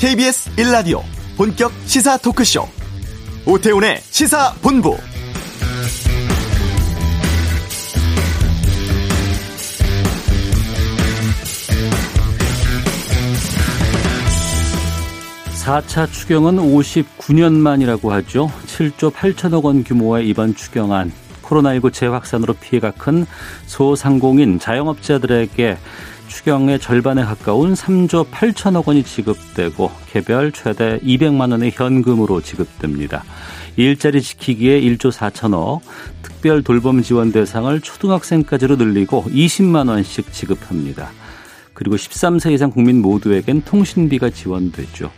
KBS 1라디오 본격 시사 토크쇼. 오태훈의 시사본부. 사차 추경은 59년 만이라고 하죠. 7조 8천억 원 규모의 이번 추경안. 코로나19 재확산으로 피해가 큰 소상공인 자영업자들에게 추경의 절반에 가까운 3조 8천억 원이 지급되고 개별 최대 200만 원의 현금으로 지급됩니다. 일자리 지키기에 1조 4천억, 특별 돌봄 지원 대상을 초등학생까지로 늘리고 20만 원씩 지급합니다. 그리고 13세 이상 국민 모두에겐 통신비가 지원되죠.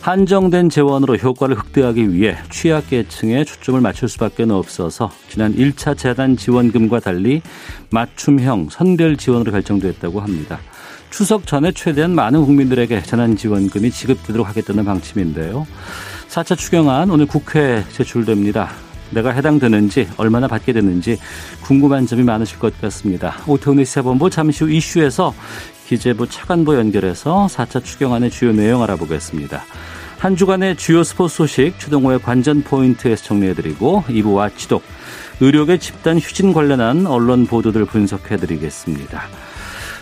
한정된 재원으로 효과를 극대화하기 위해 취약계층에 초점을 맞출 수밖에 없어서 지난 1차 재단 지원금과 달리 맞춤형 선별 지원으로 결정됐다고 합니다. 추석 전에 최대한 많은 국민들에게 재난지원금이 지급되도록 하겠다는 방침인데요. 4차 추경안 오늘 국회에 제출됩니다. 내가 해당되는지 얼마나 받게 되는지 궁금한 점이 많으실 것 같습니다. 오태훈의 시사본부 잠시 후 이슈에서 기재부 차관보 연결해서 4차 추경안의 주요 내용 알아보겠습니다. 한 주간의 주요 스포츠 소식 추동호의 관전 포인트에서 정리해드리고 2부와 지독, 의료계 집단 휴진 관련한 언론 보도들 분석해드리겠습니다.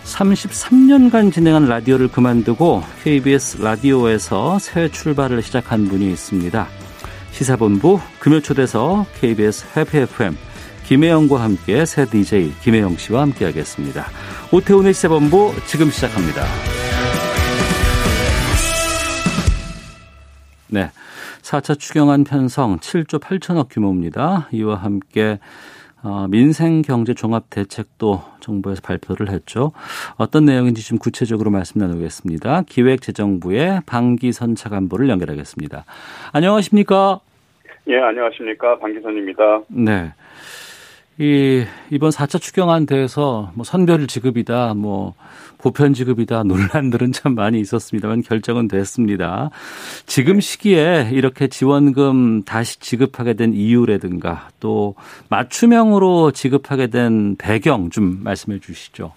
33년간 진행한 라디오를 그만두고 KBS 라디오에서 새 출발을 시작한 분이 있습니다. 시사본부 금요초대서 KBS 해피 FM 김혜영과 함께 새 DJ 김혜영 씨와 함께하겠습니다. 오태훈의 시사본부 지금 시작합니다. 네. 4차 추경안 편성 7조 8천억 규모입니다. 이와 함께 어, 민생경제종합대책도 정부에서 발표를 했죠. 어떤 내용인지 좀 구체적으로 말씀 나누겠습니다. 기획재정부의 방기선 차관보를 연결하겠습니다. 안녕하십니까? 예, 안녕하십니까. 방기선입니다. 네. 이, 이번 4차 추경안 대해서 뭐 선별 지급이다, 뭐 보편 지급이다 논란들은 참 많이 있었습니다만 결정은 됐습니다. 지금 시기에 이렇게 지원금 다시 지급하게 된 이유라든가 또 맞춤형으로 지급하게 된 배경 좀 말씀해 주시죠.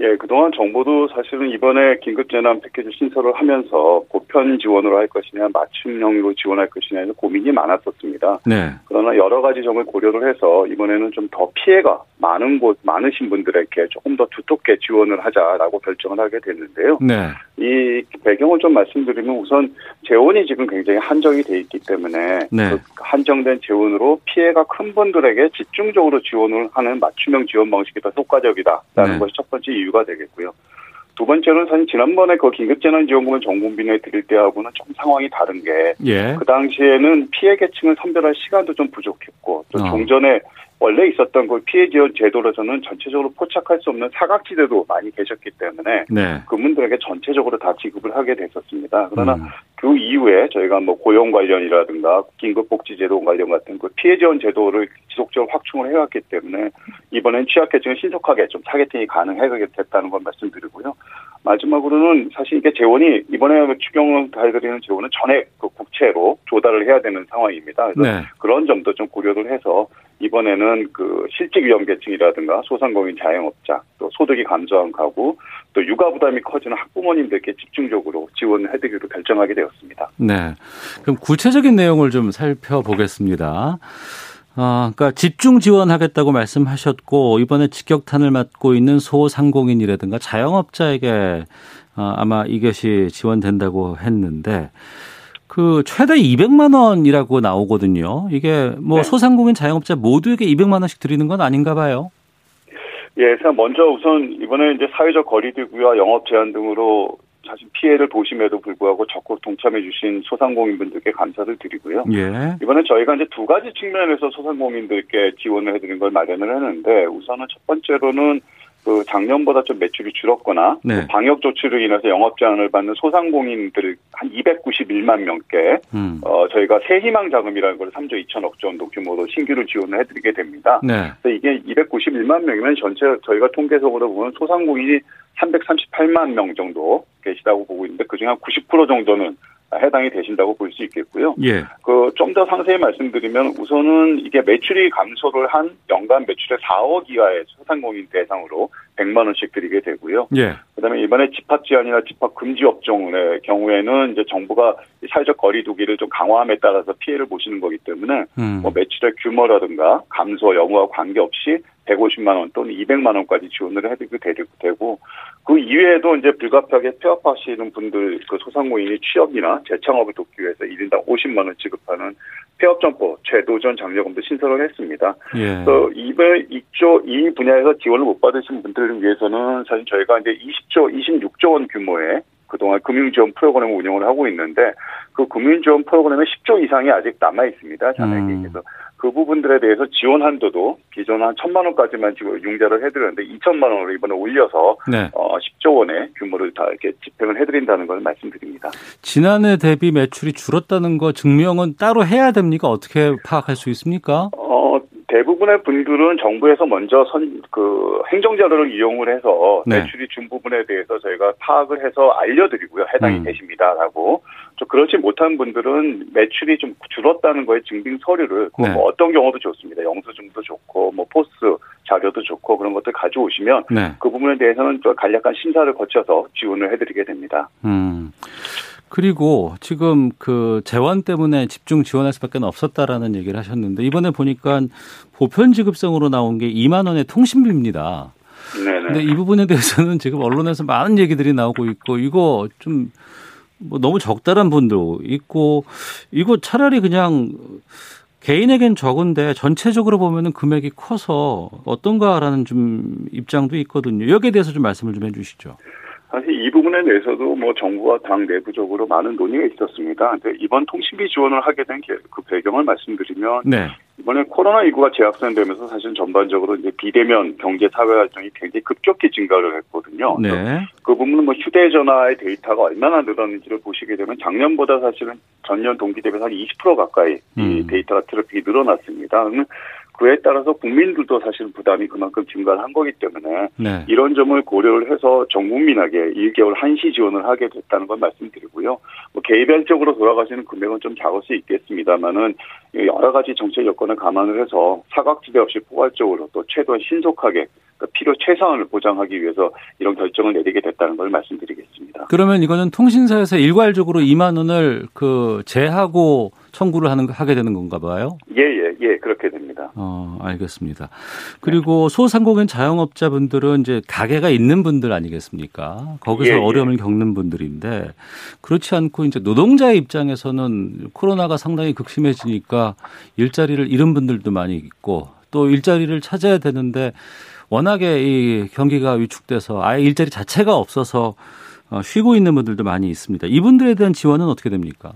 예, 그동안 정부도 사실은 이번에 긴급재난 패키지 신설을 하면서 보편 지원으로 할 것이냐, 맞춤형으로 지원할 것이냐 에 고민이 많았었습니다. 네. 그러나 여러 가지 점을 고려를 해서 이번에는 좀 더 피해가 많은 곳, 많으신 분들에게 조금 더 두텁게 지원을 하자라고 결정을 하게 됐는데요. 네. 이 배경을 좀 말씀드리면 우선 재원이 지금 굉장히 한정이 돼 있기 때문에 네. 그 한정된 재원으로 피해가 큰 분들에게 집중적으로 지원을 하는 맞춤형 지원 방식이 더 효과적이다라는 네. 것이 첫 번째 이유 가 되겠고요. 두 번째는 사실 지난번에 그 긴급재난지원금을 전 국민에 드릴 때하고는 좀 상황이 다른 게, 예. 그 당시에는 피해 계층을 선별할 시간도 좀 부족했고, 또 어. 종전에 원래 있었던 그 피해 지원 제도로서는 전체적으로 포착할 수 없는 사각지대도 많이 계셨기 때문에 네. 그분들에게 전체적으로 다 지급을 하게 됐었습니다. 그러나 음. 그 이후에 저희가 뭐 고용 관련이라든가 긴급복지제도 관련 같은 그 피해 지원 제도를 지속적으로 확충을 해왔기 때문에 이번엔 취약계층을 신속하게 좀 타겟팅이 가능하게 됐다는 걸 말씀드리고요. 마지막으로는 사실 이게 재원이 이번에 추경을 달드리는 재원은 전액 그 국채로 조달을 해야 되는 상황입니다. 그래서 네. 그런 점도 좀 고려를 해서 이번에는 그 실직 위험 계층이라든가 소상공인 자영업자 또 소득이 감소한 가구 또 육아 부담이 커지는 학부모님들께 집중적으로 지원해드리기로 결정하게 되었습니다. 네. 그럼 구체적인 내용을 좀 살펴보겠습니다. 아, 그러니까 집중 지원하겠다고 말씀하셨고 이번에 직격탄을 맞고 있는 소상공인이라든가 자영업자에게 아, 아마 이것이 지원된다고 했는데 그 최대 200만 원이라고 나오거든요. 이게 뭐 네. 소상공인 자영업자 모두에게 200만 원씩 드리는 건 아닌가 봐요. 예, 그래서 먼저 우선 이번에 이제 사회적 거리두기와 영업 제한 등으로 피해를 보심에도 불구하고 적극 동참해 주신 소상공인분들께 감사를 드리고요. 예. 이번에 저희가 이제 두 가지 측면에서 소상공인들께 지원을 해드린 걸 마련을 했는데 우선은 첫 번째로는 그 작년보다 좀 매출이 줄었거나 네. 방역 조치로 인해서 영업 제한을 받는 소상공인들 한 291만 명께 음. 어 저희가 새희망 자금이라는 걸 3조 2천억 정도 규모로 신규로 지원을 해드리게 됩니다. 네. 그래서 이게 291만 명이면 전체 저희가 통계적으로 보면 소상공인이 338만 명 정도 계시다고 보고 있는데 그중에 한 90% 정도는 해당이 되신다고 볼 수 있겠고요. 예. 그좀 더 상세히 말씀드리면 우선은 이게 매출이 감소를 한 연간 매출의 4억 이하의 소상공인 대상으로 100만 원씩 드리게 되고요. 예. 그다음에 이번에 집합 제한이나 집합 금지 업종의 경우에는 이제 정부가 사회적 거리두기를 좀 강화함에 따라서 피해를 보시는 거기 때문에 음. 뭐 매출의 규모라든가 감소 여부와 관계없이 150만 원 또는 200만 원까지 지원을 해드리게 되고 그 이외에도 이제 불가피하게 폐업하시는 분들 그 소상공인이 취업이나 재창업을 돕기 위해서 1인당 50만 원 지급하는 폐업점포 최도전 장려금도 신설을 했습니다. 예. 그래서 이번 이쪽 이 분야에서 지원을 못 받으신 분들을 위해서는 사실 저희가 이제 20조 26조 원 규모의 그동안 금융지원 프로그램을 운영을 하고 있는데 그 금융지원 프로그램에 10조 이상이 아직 남아 있습니다. 잔액이 음. 그래서 그 부분들에 대해서 지원 한도도 기존 한 천만 원까지만 지금 융자를 해드렸는데 2천만 원으로 이번에 올려서 네. 어, 10조 원의 규모를 다 이렇게 집행을 해드린다는 걸 말씀드립니다. 지난해 대비 매출이 줄었다는 거 증명은 따로 해야 됩니까? 어떻게 파악할 수 있습니까? 어, 대부분의 분들은 정부에서 먼저 선, 그, 행정자료를 이용을 해서 네. 매출이 준 부분에 대해서 저희가 파악을 해서 알려드리고요. 해당이 음. 되십니다라고. 좀 그렇지 못한 분들은 매출이 좀 줄었다는 거에 증빙 서류를, 네. 뭐 어떤 경우도 좋습니다. 영수증도 좋고, 뭐 포스 자료도 좋고 그런 것들 가져오시면 네. 그 부분에 대해서는 좀 간략한 심사를 거쳐서 지원을 해드리게 됩니다. 음. 그리고 지금 그 재원 때문에 집중 지원할 수밖에 없었다라는 얘기를 하셨는데 이번에 보니까 보편 지급성으로 나온 게 2만 원의 통신비입니다. 네네. 근데 이 부분에 대해서는 지금 언론에서 많은 얘기들이 나오고 있고 이거 좀 뭐 너무 적다란 분도 있고 이거 차라리 그냥 개인에겐 적은데 전체적으로 보면은 금액이 커서 어떤가라는 좀 입장도 있거든요. 여기에 대해서 좀 말씀을 좀 해주시죠. 사실 이 부분에 대해서도 뭐 정부와 당 내부적으로 많은 논의가 있었습니다. 근데 이번 통신비 지원을 하게 된 그 배경을 말씀드리면 네. 이번에 코로나19가 재확산되면서 사실 전반적으로 이제 비대면 경제 사회 활동이 굉장히 급격히 증가를 했거든요. 네. 그 부분은 뭐 휴대전화의 데이터가 얼마나 늘었는지를 보시게 되면 작년보다 사실은 전년 동기 대비 한20% 가까이 음. 이 데이터가 트래픽이 늘어났습니다. 그에 따라서 국민들도 사실 부담이 그만큼 증가를 한 거기 때문에 네. 이런 점을 고려를 해서 전 국민에게 1개월 한시 지원을 하게 됐다는 걸 말씀드리고요. 뭐 개별적으로 돌아가시는 금액은 좀 작을 수 있겠습니다만은 여러 가지 정책 여건을 감안을 해서 사각지대 없이 포괄적으로 또 최대한 신속하게 그러니까 필요 최상을 보장하기 위해서 이런 결정을 내리게 됐다는 걸 말씀드리겠습니다. 그러면 이거는 통신사에서 일괄적으로 2만 원을 그 제하고 청구를 하는 하게 되는 건가 봐요? 예, 예, 예, 그렇게 됩니다. 어, 알겠습니다. 그리고 네. 소상공인 자영업자분들은 이제 가게가 있는 분들 아니겠습니까? 거기서 예, 예. 어려움을 예. 겪는 분들인데 그렇지 않고 이제 노동자의 입장에서는 코로나가 상당히 극심해지니까 일자리를 잃은 분들도 많이 있고 또 일자리를 찾아야 되는데 워낙에 이 경기가 위축돼서 아예 일자리 자체가 없어서 어, 쉬고 있는 분들도 많이 있습니다. 이분들에 대한 지원은 어떻게 됩니까?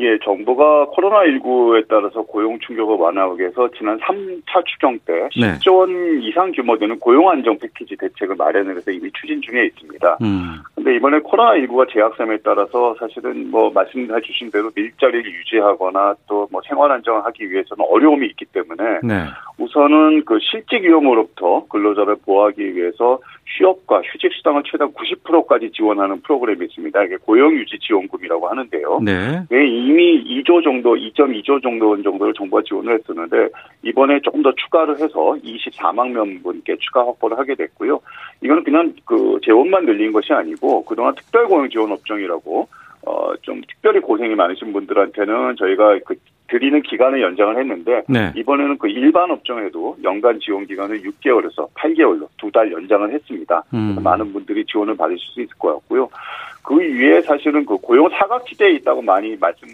예, 정부가 코로나19에 따라서 고용 충격을 완화하기 위해서 지난 3차 추경 때 10조 원 이상 규모 되는 고용 안정 패키지 대책을 마련을 해서 이미 추진 중에 있습니다. 음. 근데 이번에 코로나19가 재확산에 따라서 사실은 뭐 말씀해 주신 대로 일자리를 유지하거나 또 뭐 생활 안정을 하기 위해서는 어려움이 있기 때문에 네. 우선은 그 실직 위험으로부터 근로자를 보호하기 위해서 취업과 휴직 수당을 최다 90%까지 지원하는 프로그램이 있습니다. 이게 고용 유지 지원금이라고 하는데요. 네. 네, 이미 2조 정도, 2.2조 정도 정도를 정부가 지원을 했었는데 이번에 조금 더 추가를 해서 24만 명분께 추가 확보를 하게 됐고요. 이거는 그냥 그 재원만 늘린 것이 아니고 그동안 특별고용 지원 업종이라고 어, 좀 특별히 고생이 많으신 분들한테는 저희가 그 드리는 기간을 연장을 했는데 네. 이번에는 그 일반 업종에도 연간 지원 기간을 6개월에서 8개월로 두 달 연장을 했습니다. 음. 많은 분들이 지원을 받으실 수 있을 것 같고요. 그 위에 사실은 그 고용 사각지대에 있다고 많이 말씀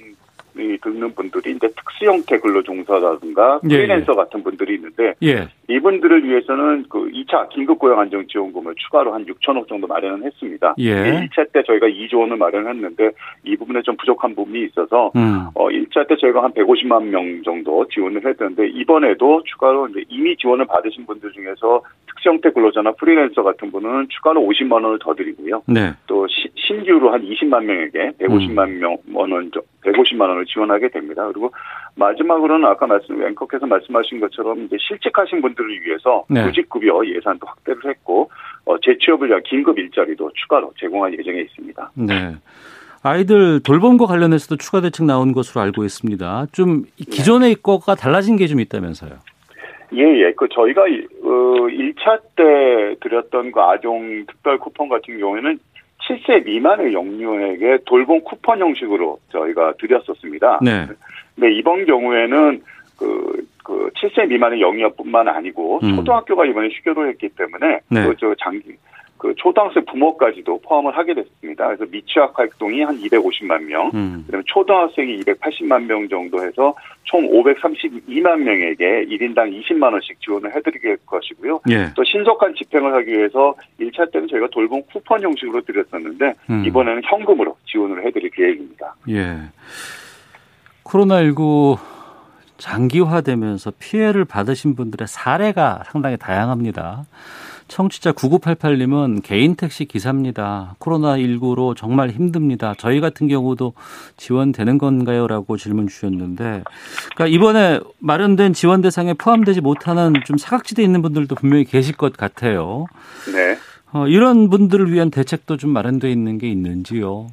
듣는 분들이 이제 특수 형태 근로 종사라든가 예, 프리랜서 예. 같은 분들이 있는데 예. 이분들을 위해서는 그 2차 긴급 고용 안정 지원금을 추가로 한 6천억 정도 마련을 했습니다. 예. 1차 때 저희가 2조 원을 마련했는데 이 부분에 좀 부족한 부분이 있어서 음. 어 1차 때 저희가 한 150만 명 정도 지원을 했는데 이번에도 추가로 이제 이미 지원을 받으신 분들 중에서 특수 형태 근로자나 프리랜서 같은 분은 추가로 50만 원을 더 드리고요. 네. 또 시, 신규로 한 20만 명에게 150만 음. 명원 150만 원을 지원하게 됩니다. 그리고 마지막으로는 아까 말씀 앵커께서 말씀하신 것처럼 이제 실직하신 분들을 위해서 네. 구직급여 예산도 확대를 했고 어, 재취업을 위한 긴급 일자리도 추가로 제공할 예정에 있습니다. 네. 아이들 돌봄과 관련해서도 추가 대책 나온 것으로 알고 있습니다. 좀 기존의 네. 것과 달라진 게 좀 있다면서요? 예, 예. 그 저희가 어 1차 때 드렸던 그 아동 특별 쿠폰 같은 경우에는 7세 미만의 영유에게 돌봄 쿠폰 형식으로 저희가 드렸었습니다. 네. 네, 이번 경우에는 그, 그 7세 미만의 영유아뿐만 아니고 음. 초등학교가 이번에 휴교를 했기 때문에 네. 그저 장기 그 초등학생 부모까지도 포함을 하게 됐습니다. 그래서 미취학 활동이 한 250만 명, 음. 그다음에 초등학생이 280만 명 정도 해서 총 532만 명에게 1인당 20만 원씩 지원을 해드릴 것이고요. 예. 또 신속한 집행을 하기 위해서 1차 때는 저희가 돌봄 쿠폰 형식으로 드렸었는데 음. 이번에는 현금으로 지원을 해드릴 계획입니다. 예. 코로나19 장기화되면서 피해를 받으신 분들의 사례가 상당히 다양합니다. 청취자 9988님은 개인 택시 기사입니다. 코로나19로 정말 힘듭니다. 저희 같은 경우도 지원되는 건가요? 라고 질문 주셨는데, 그러니까 이번에 마련된 지원 대상에 포함되지 못하는 좀 사각지대에 있는 분들도 분명히 계실 것 같아요. 네. 어, 이런 분들을 위한 대책도 좀 마련되어 있는 게 있는지요?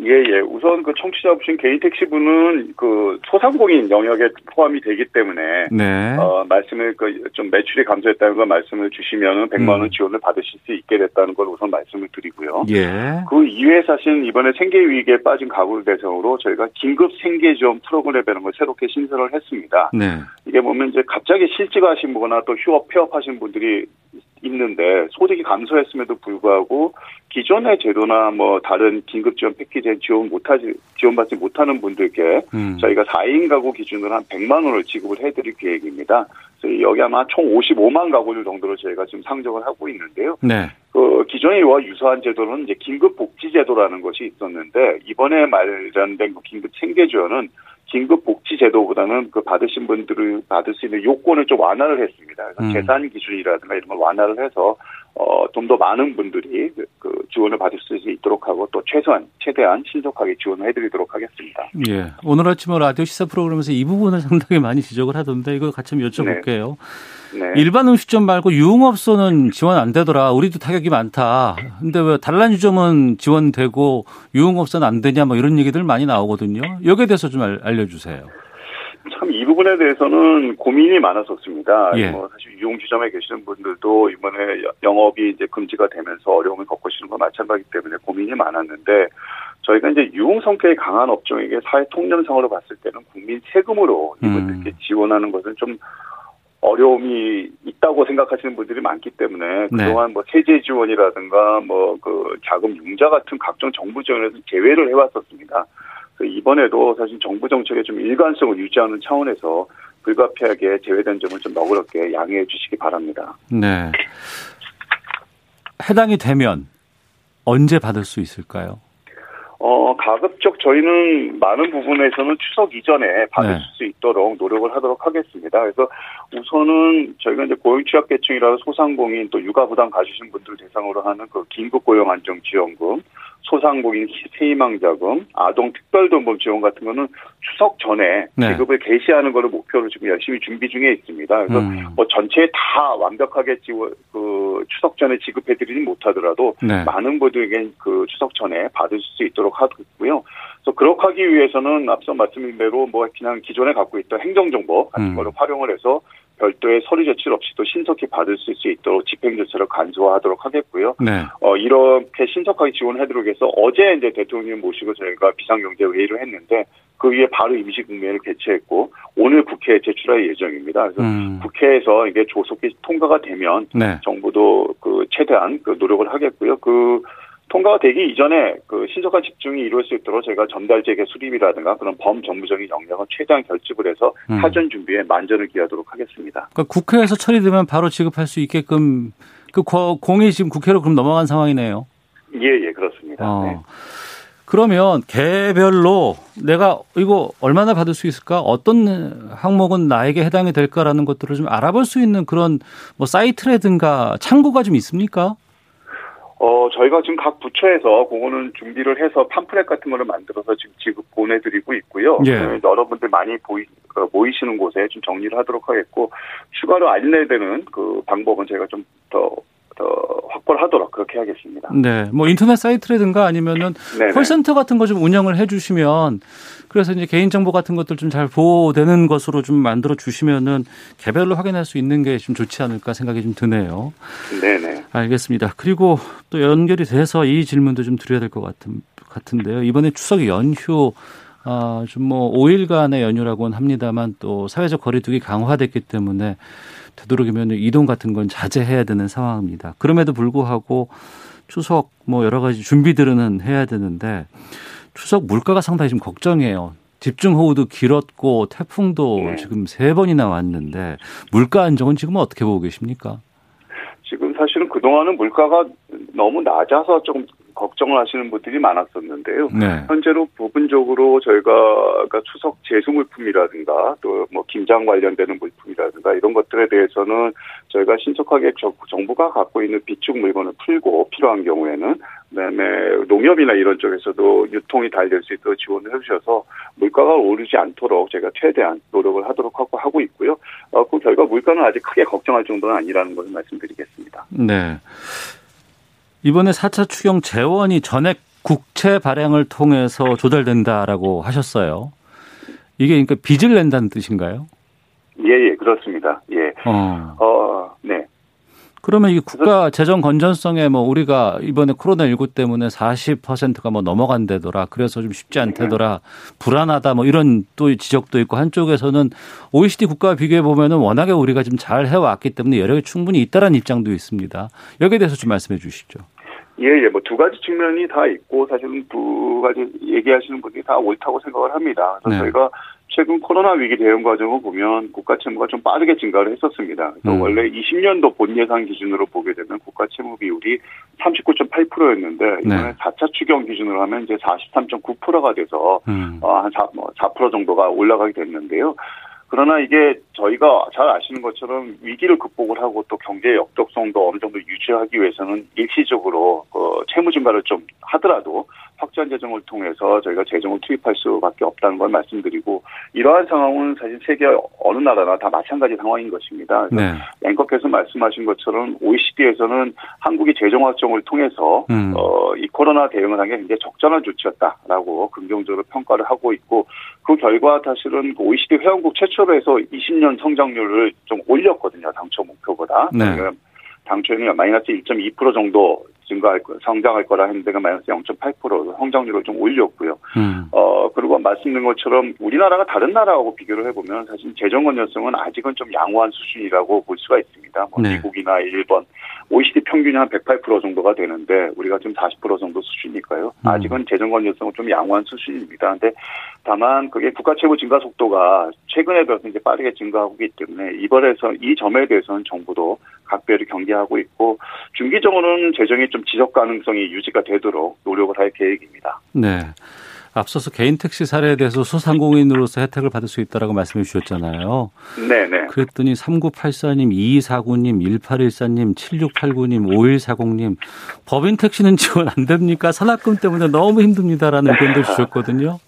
예, 예. 우선 그 청취자분신 개인 택시분은 그 소상공인 영역에 포함이 되기 때문에 네. 어, 말씀을 그 좀 매출이 감소했다는 걸 말씀을 주시면은 100만 원 음. 지원을 받으실 수 있게 됐다는 걸 우선 말씀을 드리고요. 예. 그 이외에 사실 이번에 생계 위기에 빠진 가구를 대상으로 저희가 긴급 생계 지원 프로그램이라는 걸 새롭게 신설을 했습니다. 네. 이게 보면 이제 갑자기 실직하신 거나 또 휴업 폐업하신 분들이 있는데 소득이 감소했음에도 불구하고 기존의 제도나 뭐 다른 긴급 지원 패키지에 지원 못하지 지원받지 못하는 분들께 음. 저희가 4인 가구 기준으로 한 100만 원을 지급을 해드릴 계획입니다. 그래서 여기 아마 총 55만 가구들 정도로 저희가 지금 상정을 하고 있는데요. 네. 그 기존의 이와 유사한 제도는 이제 긴급 복지 제도라는 것이 있었는데 이번에 마련된 그 긴급 생계 지원은 긴급 복지 제도보다는 그 받으신 분들을 받을 수 있는 요건을 좀 완화를 했습니다. 그래서 음. 재산 기준이라든가 이런 걸 완화를 해서 어, 좀 더 많은 분들이 그, 그 지원을 받을 수 있도록 하고 또 최소한 최대한 신속하게 지원을 해드리도록 하겠습니다. 예. 오늘 아침 라디오 시사 프로그램에서 이 부분을 상당히 많이 지적을 하던데 이거 같이 좀 여쭤볼게요. 네. 네. 일반 음식점 말고 유흥업소는 지원 안 되더라. 우리도 타격이 많다. 근데 왜 단란주점은 지원되고 유흥업소는 안 되냐 뭐 이런 얘기들 많이 나오거든요. 여기에 대해서 좀 알 려주세요. 참 이 부분에 대해서는 고민이 많았었습니다. 예. 뭐 사실 유흥주점에 계시는 분들도 이번에 영업이 이제 금지가 되면서 어려움을 겪고 계시는 건 마찬가지기 때문에 고민이 많았는데 저희가 이제 유흥 성격이 강한 업종에게 사회 통념상으로 봤을 때는 국민 세금으로 이분들께 음. 지원하는 것은 좀 어려움이 있다고 생각하시는 분들이 많기 때문에 네. 그동안 네. 뭐 세제 지원이라든가 뭐 그 자금 융자 같은 각종 정부 지원에서 제외를 해왔었습니다. 그 이번에도 사실 정부 정책의 좀 일관성을 유지하는 차원에서 불가피하게 제외된 점을 좀 너그럽게 양해해 주시기 바랍니다. 네. 해당이 되면 언제 받을 수 있을까요? 어, 가급적 저희는 많은 부분에서는 추석 이전에 받을 네. 수 있도록 노력을 하도록 하겠습니다. 그래서 우선은 저희가 이제 고용취약계층이라 소상공인 또 육아부담 가지신 분들 대상으로 하는 그 긴급고용안정지원금 소상공인 세희망자금, 아동 특별돌봄 지원 같은 거는 추석 전에 네. 지급을 개시하는 것을 목표로 지금 열심히 준비 중에 있습니다. 그래서 음. 뭐 전체 다 완벽하게 지원 그 추석 전에 지급해드리지 못하더라도 네. 많은 분들에게 그 추석 전에 받을 수 있도록 하고요. 그래서 그렇게 하기 위해서는 앞서 말씀드린 대로 뭐 그냥 기존에 갖고 있던 행정정보 같은 음. 거를 활용을 해서 별도의 서류 제출 없이도 신속히 받을 수 있도록 집행 절차를 간소화하도록 하겠고요. 네. 어, 이렇게 신속하게 지원해드리기 위해서 어제 이제 대통령 모시고 저희가 비상경제 회의를 했는데 그 위에 바로 임시국면을 개최했고 오늘 국회에 제출할 예정입니다. 그래서 음. 국회에서 이게 조속히 통과가 되면 네. 정부도 그 최대한 그 노력을 하겠고요. 그 통과가 되기 이전에 그 신속한 집중이 이루어질 수 있도록 저희가 전달재개 수립이라든가 그런 범정부적인 역량을 최대한 결집을 해서 음. 사전 준비에 만전을 기하도록 하겠습니다. 그러니까 국회에서 처리되면 바로 지급할 수 있게끔 그 공이 지금 국회로 그럼 넘어간 상황이네요. 예, 예, 그렇습니다. 어. 네. 그러면 개별로 내가 이거 얼마나 받을 수 있을까? 어떤 항목은 나에게 해당이 될까라는 것들을 좀 알아볼 수 있는 그런 뭐 사이트라든가 창구가 좀 있습니까? 어, 저희가 지금 각 부처에서 그거는 준비를 해서 팜플렛 같은 거를 만들어서 지금 지급 보내드리고 있고요. 예. 여러분들 많이 보이, 그 모이시는 곳에 좀 정리를 하도록 하겠고, 추가로 알려야 되는 그 방법은 제가 좀더더 확보를 하도록 그렇게 하겠습니다. 네, 뭐 인터넷 사이트라든가 아니면은 네네. 콜센터 같은 거 좀 운영을 해주시면 그래서 이제 개인 정보 같은 것들 좀 잘 보호되는 것으로 좀 만들어 주시면은 개별로 확인할 수 있는 게 좀 좋지 않을까 생각이 좀 드네요. 네네. 알겠습니다. 그리고 또 연결이 돼서 이 질문도 좀 드려야 될 것 같은 같은데요. 이번에 추석 연휴 아, 좀뭐 5일간의 연휴라고는 합니다만 또 사회적 거리두기 강화됐기 때문에 되도록이면 이동 같은 건 자제해야 되는 상황입니다. 그럼에도 불구하고 추석 뭐 여러 가지 준비들은 해야 되는데 추석 물가가 상당히 좀 걱정이에요. 집중 호우도 길었고 태풍도 네. 지금 세 번이나 왔는데 물가 안정은 지금 어떻게 보고 계십니까? 지금 사실은 그동안은 물가가 너무 낮아서 조금 걱정을 하시는 분들이 많았었는데요. 네. 현재로 부분적으로 저희가 그러니까 추석 제수 물품이라든가 또 뭐 김장 관련되는 물품이라든가 이런 것들에 대해서는 저희가 신속하게 정부가 갖고 있는 비축 물건을 풀고 필요한 경우에는 그다음에 농협이나 이런 쪽에서도 유통이 달될 수 있도록 지원을 해주셔서 물가가 오르지 않도록 제가 최대한 노력을 하도록 하고 하고 있고요. 어, 그 결과 물가는 아직 크게 걱정할 정도는 아니라는 것을 말씀드리겠습니다. 네. 이번에 4차 추경 재원이 전액 국채 발행을 통해서 조달된다라고 하셨어요. 이게 그러니까 빚을 낸다는 뜻인가요? 예, 예, 그렇습니다. 예. 어, 어 네. 그러면 이 국가 재정 건전성에 뭐 우리가 이번에 코로나19 때문에 40%가 뭐 넘어간대더라. 그래서 좀 쉽지 않대더라. 불안하다. 뭐 이런 또 지적도 있고 한쪽에서는 OECD 국가와 비교해 보면은 워낙에 우리가 좀잘 해왔기 때문에 여력이 충분히 있다라는 입장도 있습니다. 여기에 대해서 좀 말씀해 주시죠. 예, 예, 뭐 두 가지 측면이 다 있고 사실은 두 가지 얘기하시는 분들이 다 옳다고 생각을 합니다. 그래서 네. 저희가 최근 코로나 위기 대응 과정을 보면 국가 채무가 좀 빠르게 증가를 했었습니다. 음. 원래 20년도 본 예산 기준으로 보게 되면 국가 채무 비율이 39.8%였는데 이번에 네. 4차 추경 기준으로 하면 이제 43.9%가 돼서 음. 어, 한 4, 뭐 4% 정도가 올라가게 됐는데요. 그러나 이게 저희가 잘 아시는 것처럼 위기를 극복을 하고 또 경제 역독성도 어느 정도 유지하기 위해서는 일시적으로 그 채무 증가를 좀 하더라도 확전 재정을 통해서 저희가 재정을 투입할 수밖에 없다는 걸 말씀드리고 이러한 상황은 사실 세계 어느 나라나 다 마찬가지 상황인 것입니다. 네. 앵커께서 말씀하신 것처럼 OECD에서는 한국이 재정 확정을 통해서 음. 어, 이 코로나 대응을 한 게 굉장히 적절한 조치였다라고 긍정적으로 평가를 하고 있고 그 결과 사실은 OECD 회원국 최초로 해서 20년 성장률을 좀 올렸거든요. 당초 목표보다. 네. 당초에는 마이너스 1.2% 정도 증가할 거, 성장할 거라 했는데 가 마이너스 0.8% 성장률을 좀 올렸고요. 음. 어 그리고 말씀드린 것처럼 우리나라가 다른 나라하고 비교를 해보면 사실 재정 건전성은 아직은 좀 양호한 수준이라고 볼 수가 있습니다. 뭐 네. 미국이나 일본, OECD 평균이 한 108% 정도가 되는데 우리가 지금 40% 정도 수준이니까요. 음. 아직은 재정 건전성은 좀 양호한 수준입니다. 근데 다만 그게 국가 채무 증가 속도가 최근에 들어서 이제 빠르게 증가하고 있기 때문에 이번에서 이 점에 대해서는 정부도 각별히 경계하고 있고 중기적으로는 재정이 좀 지속 가능성이 유지가 되도록 노력을 할 계획입니다. 네. 앞서서 개인 택시 사례에 대해서 소상공인으로서 혜택을 받을 수 있다라고 말씀해 주셨잖아요. 네네. 그랬더니 3984님, 2249님, 1814님, 7689님, 5140님, 법인 택시는 지원 안 됩니까? 산학금 때문에 너무 힘듭니다라는 의견도 주셨거든요.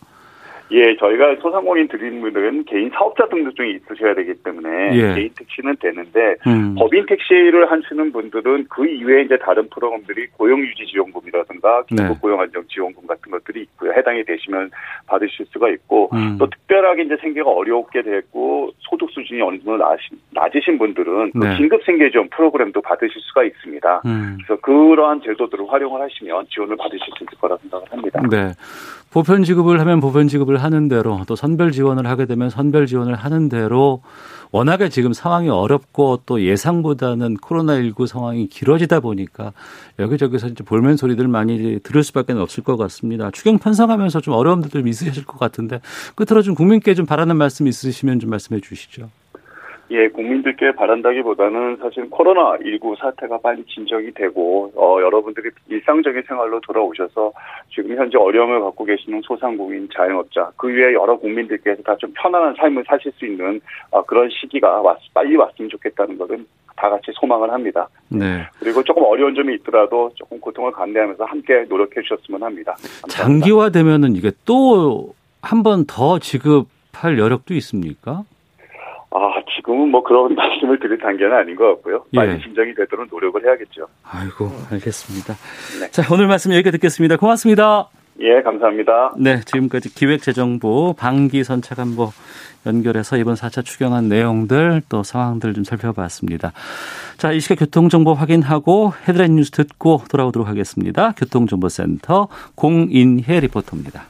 예, 저희가 소상공인 드리는 분들은 개인 사업자 등록증이 있으셔야 되기 때문에 예. 개인 택시는 되는데 음. 법인 택시를 하시는 분들은 그 이외에 이제 다른 프로그램들이 고용유지 지원금이라든가 긴급고용안정 네. 지원금 같은 것들이 있고요. 해당이 되시면 받으실 수가 있고 음. 또 특별하게 이제 생계가 어렵게 됐고 소득 수준이 어느 정도 낮으신 분들은 네. 긴급 생계 지원 프로그램도 받으실 수가 있습니다. 음. 그래서 그러한 제도들을 활용을 하시면 지원을 받으실 수 있을 거라 생각을 합니다. 네. 보편 지급을 하면 보편 지급을 하는 대로 또 선별 지원을 하게 되면 선별 지원을 하는 대로 워낙에 지금 상황이 어렵고 또 예상보다는 코로나19 상황이 길어지다 보니까 여기저기서 이제 볼멘 소리들 많이 들을 수밖에 없을 것 같습니다. 추경 편성하면서 좀 어려움들 좀 있으실 것 같은데 끝으로 좀 국민께 좀 바라는 말씀 있으시면 좀 말씀해 주시죠. 예, 국민들께 바란다기보다는 사실 코로나19 사태가 빨리 진정이 되고, 어, 여러분들이 일상적인 생활로 돌아오셔서 지금 현재 어려움을 갖고 계시는 소상공인, 자영업자, 그 위에 여러 국민들께서 다 좀 편안한 삶을 사실 수 있는 어, 그런 시기가 왔, 빨리 왔으면 좋겠다는 것은 다 같이 소망을 합니다. 네. 그리고 조금 어려운 점이 있더라도 조금 고통을 감내하면서 함께 노력해 주셨으면 합니다. 감사합니다. 장기화되면은 이게 또 한 번 더 지급할 여력도 있습니까? 아, 지금은 뭐 그런 말씀을 드릴 단계는 아닌 것 같고요. 예. 빨리 진정이 되도록 노력을 해야겠죠. 아이고, 알겠습니다. 네. 자, 오늘 말씀 여기까지 듣겠습니다. 고맙습니다. 예, 감사합니다. 네, 지금까지 기획재정부 방기선착안부 연결해서 이번 4차 추경한 내용들 또 상황들 좀 살펴봤습니다. 자, 이 시각 교통정보 확인하고 헤드라인 뉴스 듣고 돌아오도록 하겠습니다. 교통정보센터 공인혜 리포터입니다.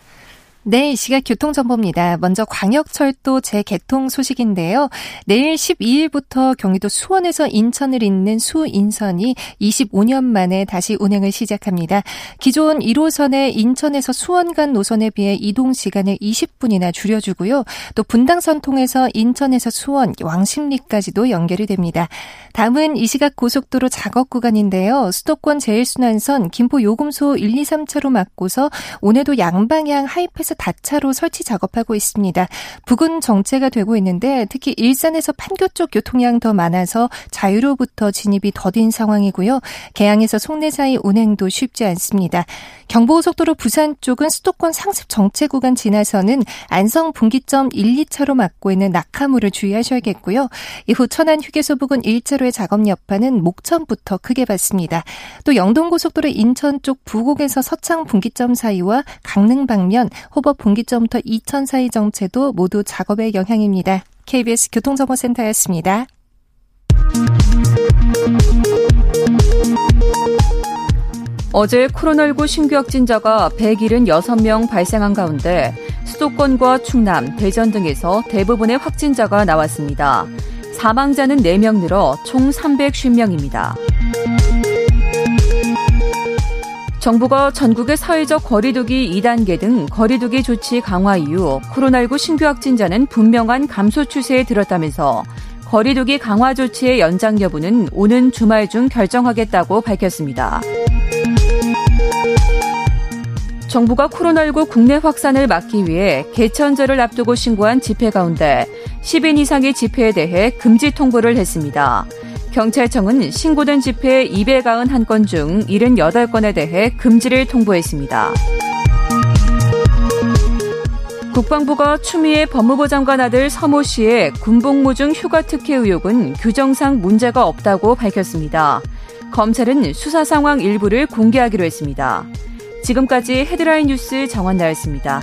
네, 시각 교통정보입니다. 먼저 광역철도 재개통 소식인데요. 내일 12일부터 경기도 수원에서 인천을 잇는 수인선이 25년 만에 다시 운행을 시작합니다. 기존 1호선의 인천에서 수원 간 노선에 비해 이동 시간을 20분이나 줄여주고요. 또 분당선 통해서 인천에서 수원, 왕십리까지도 연결이 됩니다. 다음은 이 시각 고속도로 작업 구간인데요. 수도권 제일순환선 김포 요금소 1, 2, 3차로 막고서 오늘도 양방향 하이패스 일산에서 다차로 설치 작업하고 있습니다. 부근 정체가 되고 있는데 특히 일산에서 판교 쪽 교통량 더 많아서 자유로부터 진입이 더딘 상황이고요. 개항에서 송내 사이 운행도 쉽지 않습니다. 경부고속도로 부산 쪽은 수도권 상습 정체 구간 지나서는 안성 분기점 1, 2차로 막고 있는 낙하물을 주의하셔야겠고요. 이후 천안 휴게소 부근 1차로의 작업 여파는 목천부터 크게 받습니다. 또 영동고속도로 인천 쪽 부곡에서 서창 분기점 사이와 강릉 방면 호법 분기점부터 이천 사이 정체도 모두 작업의 영향입니다. KBS 교통정보센터였습니다. 어제 코로나19 신규 확진자가 176명 발생한 가운데 수도권과 충남, 대전 등에서 대부분의 확진자가 나왔습니다. 사망자는 4명 늘어 총 350명입니다. 정부가 전국의 사회적 거리두기 2단계 등 거리두기 조치 강화 이후 코로나19 신규 확진자는 분명한 감소 추세에 들었다면서 거리두기 강화 조치의 연장 여부는 오는 주말 중 결정하겠다고 밝혔습니다. 정부가 코로나19 국내 확산을 막기 위해 개천절을 앞두고 신고한 집회 가운데 10인 이상의 집회에 대해 금지 통보를 했습니다. 경찰청은 신고된 집회 291건 중 78건에 대해 금지를 통보했습니다. 국방부가 추미애 법무부 장관 아들 서모 씨의 군복무 중 휴가 특혜 의혹은 규정상 문제가 없다고 밝혔습니다. 검찰은 수사 상황 일부를 공개하기로 했습니다. 지금까지 헤드라인 뉴스 정원나였습니다.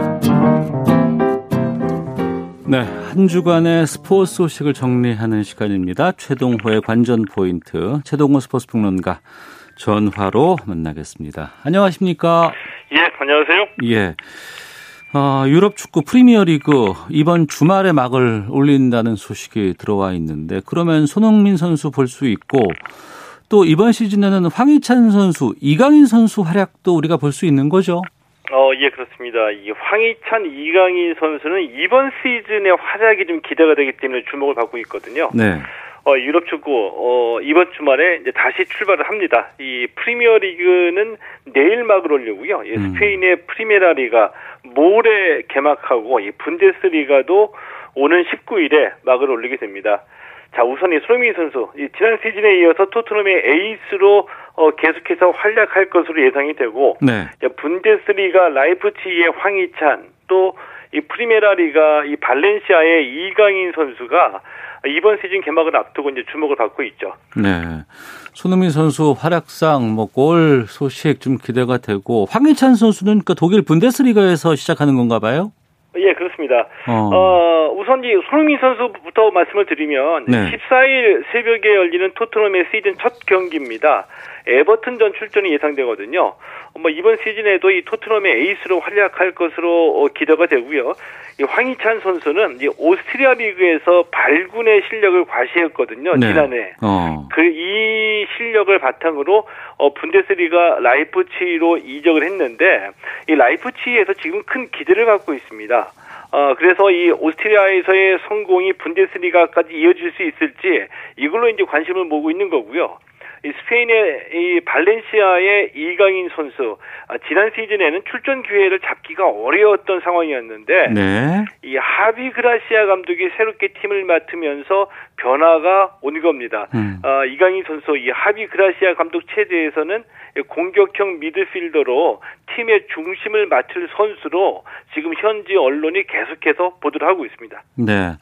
네, 한 주간의 스포츠 소식을 정리하는 시간입니다. 최동호의 관전 포인트, 최동호 스포츠 평론가 전화로 만나겠습니다. 안녕하십니까? 예, 안녕하세요. 예. 어, 유럽 축구 프리미어 리그 이번 주말에 막을 올린다는 소식이 들어와 있는데 그러면 손흥민 선수 볼 수 있고 또 이번 시즌에는 황희찬 선수, 이강인 선수 활약도 우리가 볼 수 있는 거죠? 어, 예, 그렇습니다. 이 황희찬, 이강인 선수는 이번 시즌의 활약이 좀 기대가 되기 때문에 주목을 받고 있거든요. 네. 어, 유럽 축구, 어, 이번 주말에 이제 다시 출발을 합니다. 이 프리미어 리그는 내일 막을 올리고요. 이 음. 스페인의 프리메라 리가 모레 개막하고 이 분데스리가도 오는 19일에 막을 올리게 됩니다. 자, 우선 이 손흥민 선수, 이 지난 시즌에 이어서 토트넘의 에이스로 어, 계속해서 활약할 것으로 예상이 되고, 네. 분데스리가 라이프치히의 황희찬, 또 이 프리메라 리가 이 발렌시아의 이강인 선수가 이번 시즌 개막을 앞두고 이제 주목을 받고 있죠. 네. 손흥민 선수 활약상 뭐 골 소식 좀 기대가 되고 황희찬 선수는 그 독일 분데스리가에서 시작하는 건가 봐요? 예, 그렇습니다. 어. 어, 우선 이 손흥민 선수부터 말씀을 드리면 네. 14일 새벽에 열리는 토트넘의 시즌 첫 경기입니다. 에버튼 전 출전이 예상되거든요. 뭐 이번 시즌에도 이 토트넘의 에이스로 활약할 것으로 어, 기대가 되고요. 이 황희찬 선수는 이 오스트리아 리그에서 발군의 실력을 과시했거든요. 네. 지난해. 어. 그이 실력을 바탕으로 어 분데스리가 라이프치히로 이적을 했는데 이 라이프치히에서 지금 큰 기대를 갖고 있습니다. 어, 그래서 이 오스트리아에서의 성공이 분데스리가까지 이어질 수 있을지 이걸로 이제 관심을 모으고 있는 거고요. 이 스페인의 이 발렌시아의 이강인 선수 아, 지난 시즌에는 출전 기회를 잡기가 어려웠던 상황이었는데 네. 이 하비 그라시아 감독이 새롭게 팀을 맡으면서 변화가 온 겁니다. 음. 아, 이강인 선수 이 하비 그라시아 감독 체제에서는 공격형 미드필더로 팀의 중심을 맡을 선수로 지금 현지 언론이 계속해서 보도를 하고 있습니다. 네.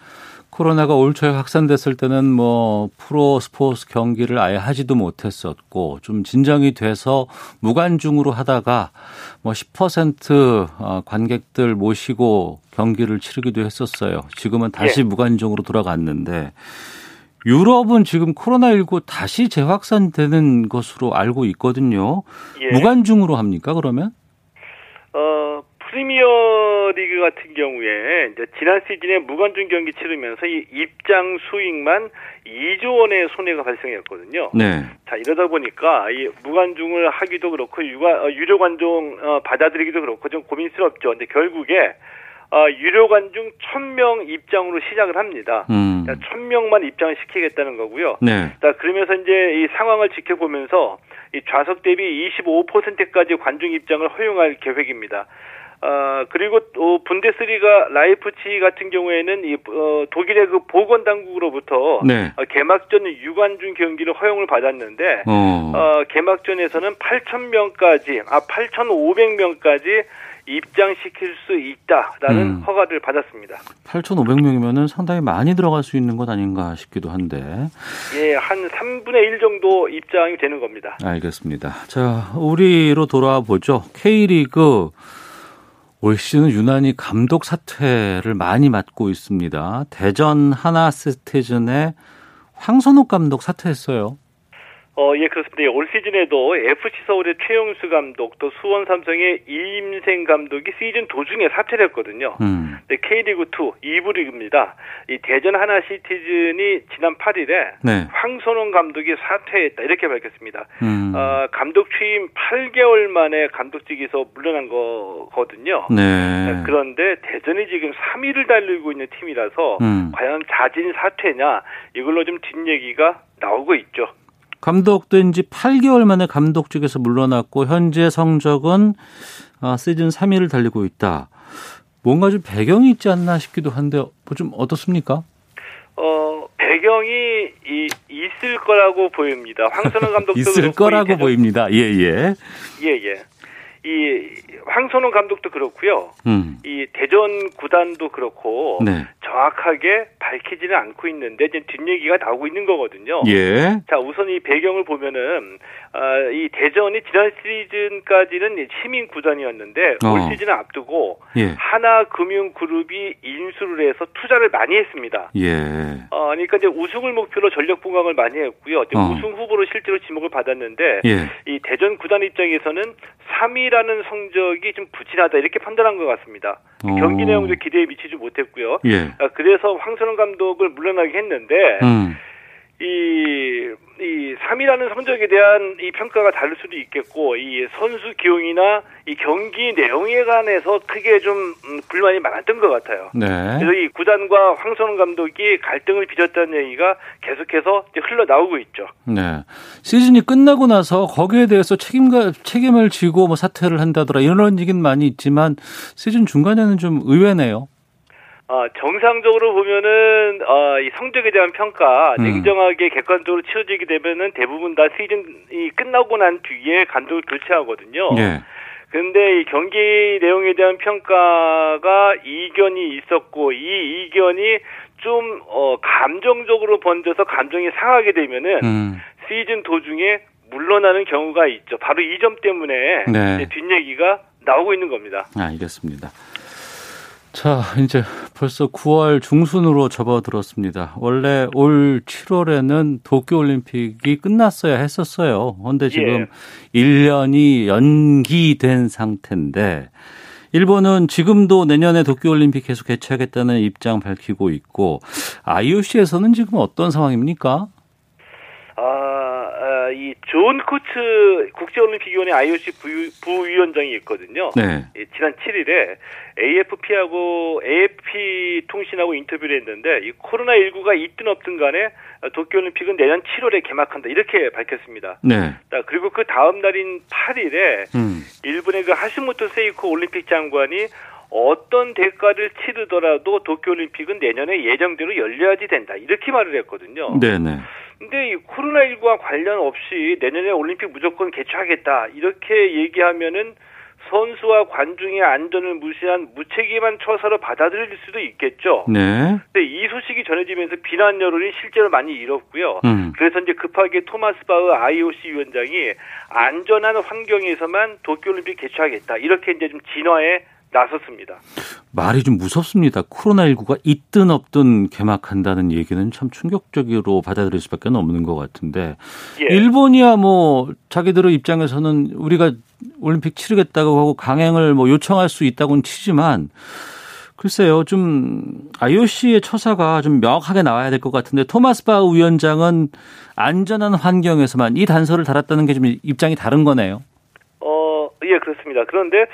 코로나가 올 초에 확산됐을 때는 뭐 프로 스포츠 경기를 아예 하지도 못했었고 좀 진정이 돼서 무관중으로 하다가 뭐 10% 어, 관객들 모시고 경기를 치르기도 했었어요. 지금은 다시 예. 무관중으으로 돌아갔는데 유럽은 지금 코로나19 다시 재확산되는 것으로 알고 있거든요. 예. 무관중으로 합니까 그러면? 어 프리미어 리그 같은 경우에 이제 지난 시즌에 무관중 경기 치르면서 이 입장 수익만 2조 원의 손해가 발생했거든요. 네. 자 이러다 보니까 이 무관중을 하기도 그렇고 유가, 어, 유료 관중 어, 받아들이기도 그렇고 좀 고민스럽죠. 근데 결국에 어, 유료 관중 1000명 입장으로 시작을 합니다. 음. 자, 1000명만 입장을 시키겠다는 거고요. 네. 자, 그러면서 이제 이 상황을 지켜보면서 이 좌석 대비 25%까지 관중 입장을 허용할 계획입니다. 어, 그리고 또 분데스리가 라이프치 같은 경우에는 이 어, 독일의 그 보건 당국으로부터 네. 어, 개막전 유관중 경기를 허용을 받았는데 어. 어 개막전에서는 8천 명까지 아 8,500명까지 입장시킬 수 있다라는 음. 허가를 받았습니다. 8,500명이면은 상당히 많이 들어갈 수 있는 것 아닌가 싶기도 한데. 예, 한 3분의 1 정도 입장이 되는 겁니다. 알겠습니다. 자, 우리로 돌아와 보죠. K리그 올 시즌은 유난히 감독 사퇴를 많이 맡고 있습니다. 대전 하나 시티즌의 황선옥 감독 사퇴했어요. 어, 예, 그렇습니다. 올 시즌에도 FC 서울의 최용수 감독, 또 수원 삼성의 이임생 감독이 시즌 도중에 사퇴를 했거든요. 음. 네, K리그2 2부 리그입니다. 이 대전 하나 시티즌이 지난 8일에 네. 황선홍 감독이 사퇴했다 이렇게 밝혔습니다. 음. 어, 감독 취임 8개월 만에 감독직에서 물러난 거거든요. 네. 그런데 대전이 지금 3위를 달리고 있는 팀이라서 음. 과연 자진 사퇴냐 이걸로 좀 뒷얘기가 나오고 있죠. 감독된 지 8개월 만에 감독직에서 물러났고 현재 성적은 아, 시즌 3위를 달리고 있다. 뭔가 좀 배경이 있지 않나 싶기도 한데 뭐 좀 어떻습니까? 어 배경이 이, 있을 거라고 보입니다. 황선홍 감독도 있을 거라고 보입니다. 예예. 예예. 예. 이 황선홍 감독도 그렇고요. 음. 이 대전 구단도 그렇고 네. 정확하게 밝히지는 않고 있는데 이제 뒷얘기가 나오고 있는 거거든요. 예. 자 우선 이 배경을 보면은 아, 이 대전이 지난 시즌까지는 시민 구단이었는데 어. 올 시즌을 앞두고 예. 하나금융그룹이 인수를 해서 투자를 많이 했습니다. 예. 어, 그러니까 이제 우승을 목표로 전력 분광을 많이 했고요. 어. 우승 후보로 실제로 지목을 받았는데 예. 이 대전 구단 입장에서는 3위 라는 성적이 좀 부진하다 이렇게 판단한 것 같습니다. 어. 경기 내용도 기대에 미치지 못했고요. 예. 아, 그래서 황선홍 감독을 물러나게 했는데. 음. 이, 이 3위라는 성적에 대한 이 평가가 다를 수도 있겠고, 이 선수 기용이나 이 경기 내용에 관해서 크게 좀 음, 불만이 많았던 것 같아요. 네. 그래서 이 구단과 황선홍 감독이 갈등을 빚었다는 얘기가 계속해서 흘러나오고 있죠. 네. 시즌이 끝나고 나서 거기에 대해서 책임과, 책임을 지고 뭐 사퇴를 한다더라 이런 얘기는 많이 있지만 시즌 중간에는 좀 의외네요. 어, 정상적으로 보면은 어, 이 성적에 대한 평가 음. 냉정하게 객관적으로 치러지게 되면은 대부분 다 시즌이 끝나고 난 뒤에 감독을 교체하거든요. 네. 근데 이 경기 내용에 대한 평가가 이견이 있었고 이 이견이 좀 어, 감정적으로 번져서 감정이 상하게 되면은 음. 시즌 도중에 물러나는 경우가 있죠. 바로 이 점 때문에 네. 뒷얘기가 나오고 있는 겁니다. 아, 알겠습니다. 자, 이제 벌써 9월 중순으로 접어들었습니다. 원래 올 7월에는 도쿄올림픽이 끝났어야 했었어요. 그런데 지금 예. 1년이 연기된 상태인데, 일본은 지금도 내년에 도쿄올림픽 계속 개최하겠다는 입장 밝히고 있고, IOC에서는 지금 어떤 상황입니까? 이존 코츠 국제올림픽위원회 IOC 부, 위원장이 있거든요. 네. 예, 지난 7일에 AFP하고 AFP 통신하고 인터뷰를 했는데 이 코로나 19가 있든 없든 간에 도쿄올림픽은 내년 7월에 개막한다 이렇게 밝혔습니다. 네. 그리고 그 다음 날인 8일에 음. 일본의 그 하시모토 세이코 올림픽 장관이 어떤 대가를 치르더라도 도쿄올림픽은 내년에 예정대로 열려야지 된다 이렇게 말을 했거든요. 네네. 근데 이 코로나19와 관련 없이 내년에 올림픽 무조건 개최하겠다 이렇게 얘기하면은 선수와 관중의 안전을 무시한 무책임한 처사로 받아들일 수도 있겠죠. 네. 근데 이 소식이 전해지면서 비난 여론이 실제로 많이 일었고요. 음. 그래서 이제 급하게 토마스 바흐 IOC 위원장이 안전한 환경에서만 도쿄올림픽 개최하겠다 이렇게 이제 좀 진화에 나섰습니다. 말이 좀 무섭습니다. 코로나19가 있든 없든 개막한다는 얘기는 참 충격적으로 받아들일 수밖에 없는 것 같은데 예. 일본이야 뭐 자기들의 입장에서는 우리가 올림픽 치르겠다고 하고 강행을 뭐 요청할 수 있다고는 치지만 글쎄요, 좀 IOC의 처사가 좀 명확하게 나와야 될 것 같은데 토마스 바 위원장은 안전한 환경에서만 이 단서를 달았다는 게 좀 입장이 다른 거네요. 어, 예, 그렇습니다. 그런데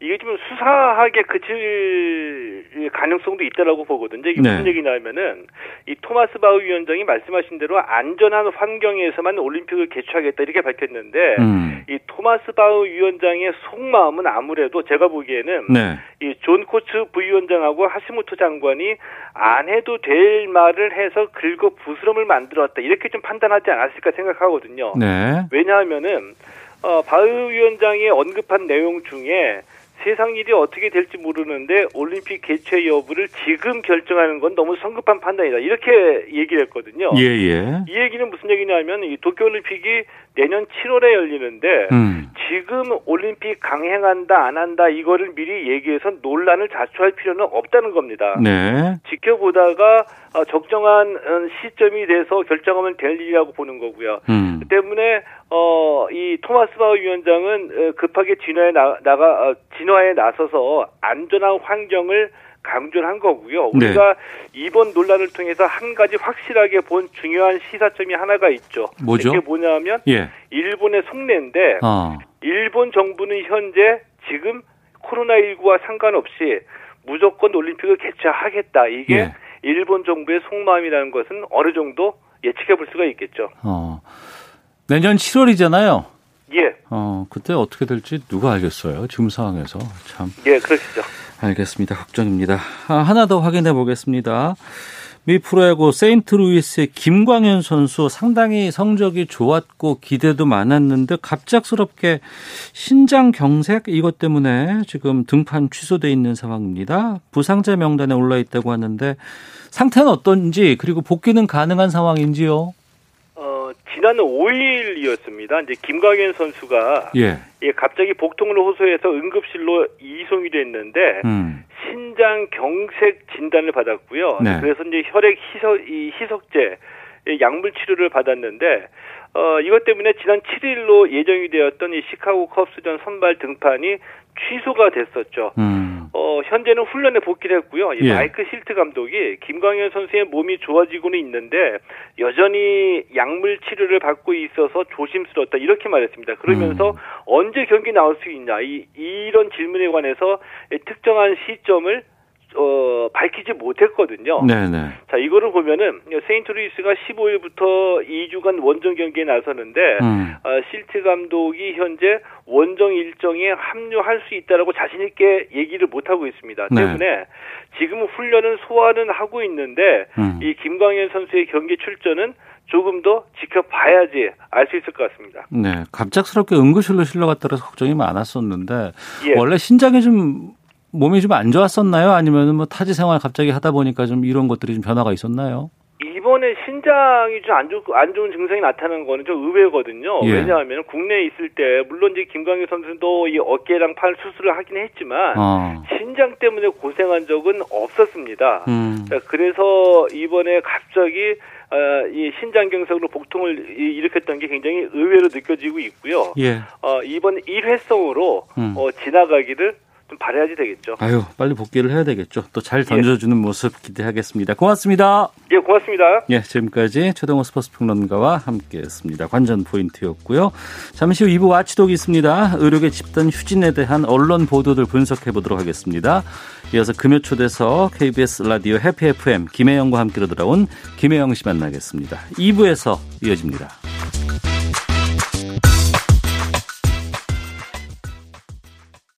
이게 좀 수사하게 그칠 가능성도 있다라고 보거든요. 이게 네. 무슨 얘기냐면은 이 토마스 바우 위원장이 말씀하신 대로 안전한 환경에서만 올림픽을 개최하겠다 이렇게 밝혔는데 음. 이 토마스 바우 위원장의 속마음은 아무래도 제가 보기에는 네. 이존 코츠 부위원장하고 하시모토 장관이 안 해도 될 말을 해서 긁어 부스럼을 만들었다 이렇게 좀 판단하지 않았을까 생각하거든요. 네. 왜냐하면은 어, 바흐 위원장이 언급한 내용 중에 세상 일이 어떻게 될지 모르는데 올림픽 개최 여부를 지금 결정하는 건 너무 성급한 판단이다. 이렇게 얘기를 했거든요. 예, 예. 이 얘기는 무슨 얘기냐면 이 도쿄 올림픽이 내년 7월에 열리는데 음. 지금 올림픽 강행한다 안 한다 이거를 미리 얘기해서 논란을 자초할 필요는 없다는 겁니다. 네. 지켜보다가 어, 적정한 어, 시점이 돼서 결정하면 될 일이라고 보는 거고요. 음. 그 때문에 어, 이 토마스 바우 위원장은 급하게 진화에 나, 나가 진화에 나서서 안전한 환경을 강조를 한 거고요. 네. 우리가 네. 이번 논란을 통해서 한 가지 확실하게 본 중요한 시사점이 하나가 있죠. 뭐죠? 이게 뭐냐면 예. 일본의 속내인데 어. 일본 정부는 현재 지금 코로나19와 상관없이 무조건 올림픽을 개최하겠다. 이게 예. 일본 정부의 속마음이라는 것은 어느 정도 예측해 볼 수가 있겠죠. 어. 내년 7월이잖아요. 예. 어, 그때 어떻게 될지 누가 알겠어요. 지금 상황에서. 참. 예, 그러시죠. 알겠습니다. 걱정입니다. 아, 하나 더 확인해 보겠습니다. 미 프로야구 세인트루이스의 김광현 선수 상당히 성적이 좋았고 기대도 많았는데 갑작스럽게 신장 경색 이것 때문에 지금 등판 취소돼 있는 상황입니다. 부상자 명단에 올라 있다고 하는데 상태는 어떤지 그리고 복귀는 가능한 상황인지요? 지난 5일이었습니다. 이제 김광현 선수가 예. 예 갑자기 복통을 호소해서 응급실로 이송이 됐는데 음. 신장 경색 진단을 받았고요. 네. 그래서 이제 혈액 희석 이 희석제 약물 치료를 받았는데 어 이것 때문에 지난 7일로 예정이 되었던 이 시카고 컵스전 선발 등판이 취소가 됐었죠. 음. 어, 현재는 훈련에 복귀를 했고요. 이 예. 마이크 실트 감독이 김광현 선수의 몸이 좋아지고는 있는데 여전히 약물 치료를 받고 있어서 조심스럽다 이렇게 말했습니다. 그러면서 음. 언제 경기 나올 수 있냐 이 이런 질문에 관해서 특정한 시점을 어, 밝히지 못했거든요. 네네. 자, 이거를 보면은 세인트루이스가 15일부터 2주간 원정 경기에 나서는데 음. 어, 쉴트 감독이 현재 원정 일정에 합류할 수 있다라고 자신 있게 얘기를 못 하고 있습니다. 네. 때문에 지금 훈련은 소화는 하고 있는데 음. 이 김광현 선수의 경기 출전은 조금 더 지켜봐야지 알 수 있을 것 같습니다. 네, 갑작스럽게 응급실로 실려갔다고 걱정이 많았었는데 예. 원래 신장이 좀 몸이 좀 안 좋았었나요? 아니면 뭐 타지 생활 갑자기 하다 보니까 좀 이런 것들이 좀 변화가 있었나요? 이번에 신장이 좀안 좋은 증상이 나타나는 거는 좀 의외거든요. 예. 왜냐하면 국내에 있을 때 물론 이제 김광규 선수도 이 어깨랑 팔 수술을 하긴 했지만 어. 신장 때문에 고생한 적은 없었습니다. 음. 그래서 이번에 갑자기 어, 이 신장경색으로 복통을 일으켰던 게 굉장히 의외로 느껴지고 있고요. 예. 어, 이번 일회성으로 음. 어, 지나가기를 좀 바래야지 되겠죠. 아유, 빨리 복귀를 해야 되겠죠. 또 잘 던져주는 예. 모습 기대하겠습니다. 고맙습니다. 예, 고맙습니다. 예, 지금까지 최동호 스포츠 평론가와 함께했습니다. 관전 포인트였고요. 잠시 후 2부 와치독이 있습니다. 의료계 집단 휴진에 대한 언론 보도들 분석해 보도록 하겠습니다. 이어서 금요 초대서 KBS 라디오 해피 FM 김혜영과 함께로 돌아온 김혜영 씨 만나겠습니다. 2부에서 이어집니다.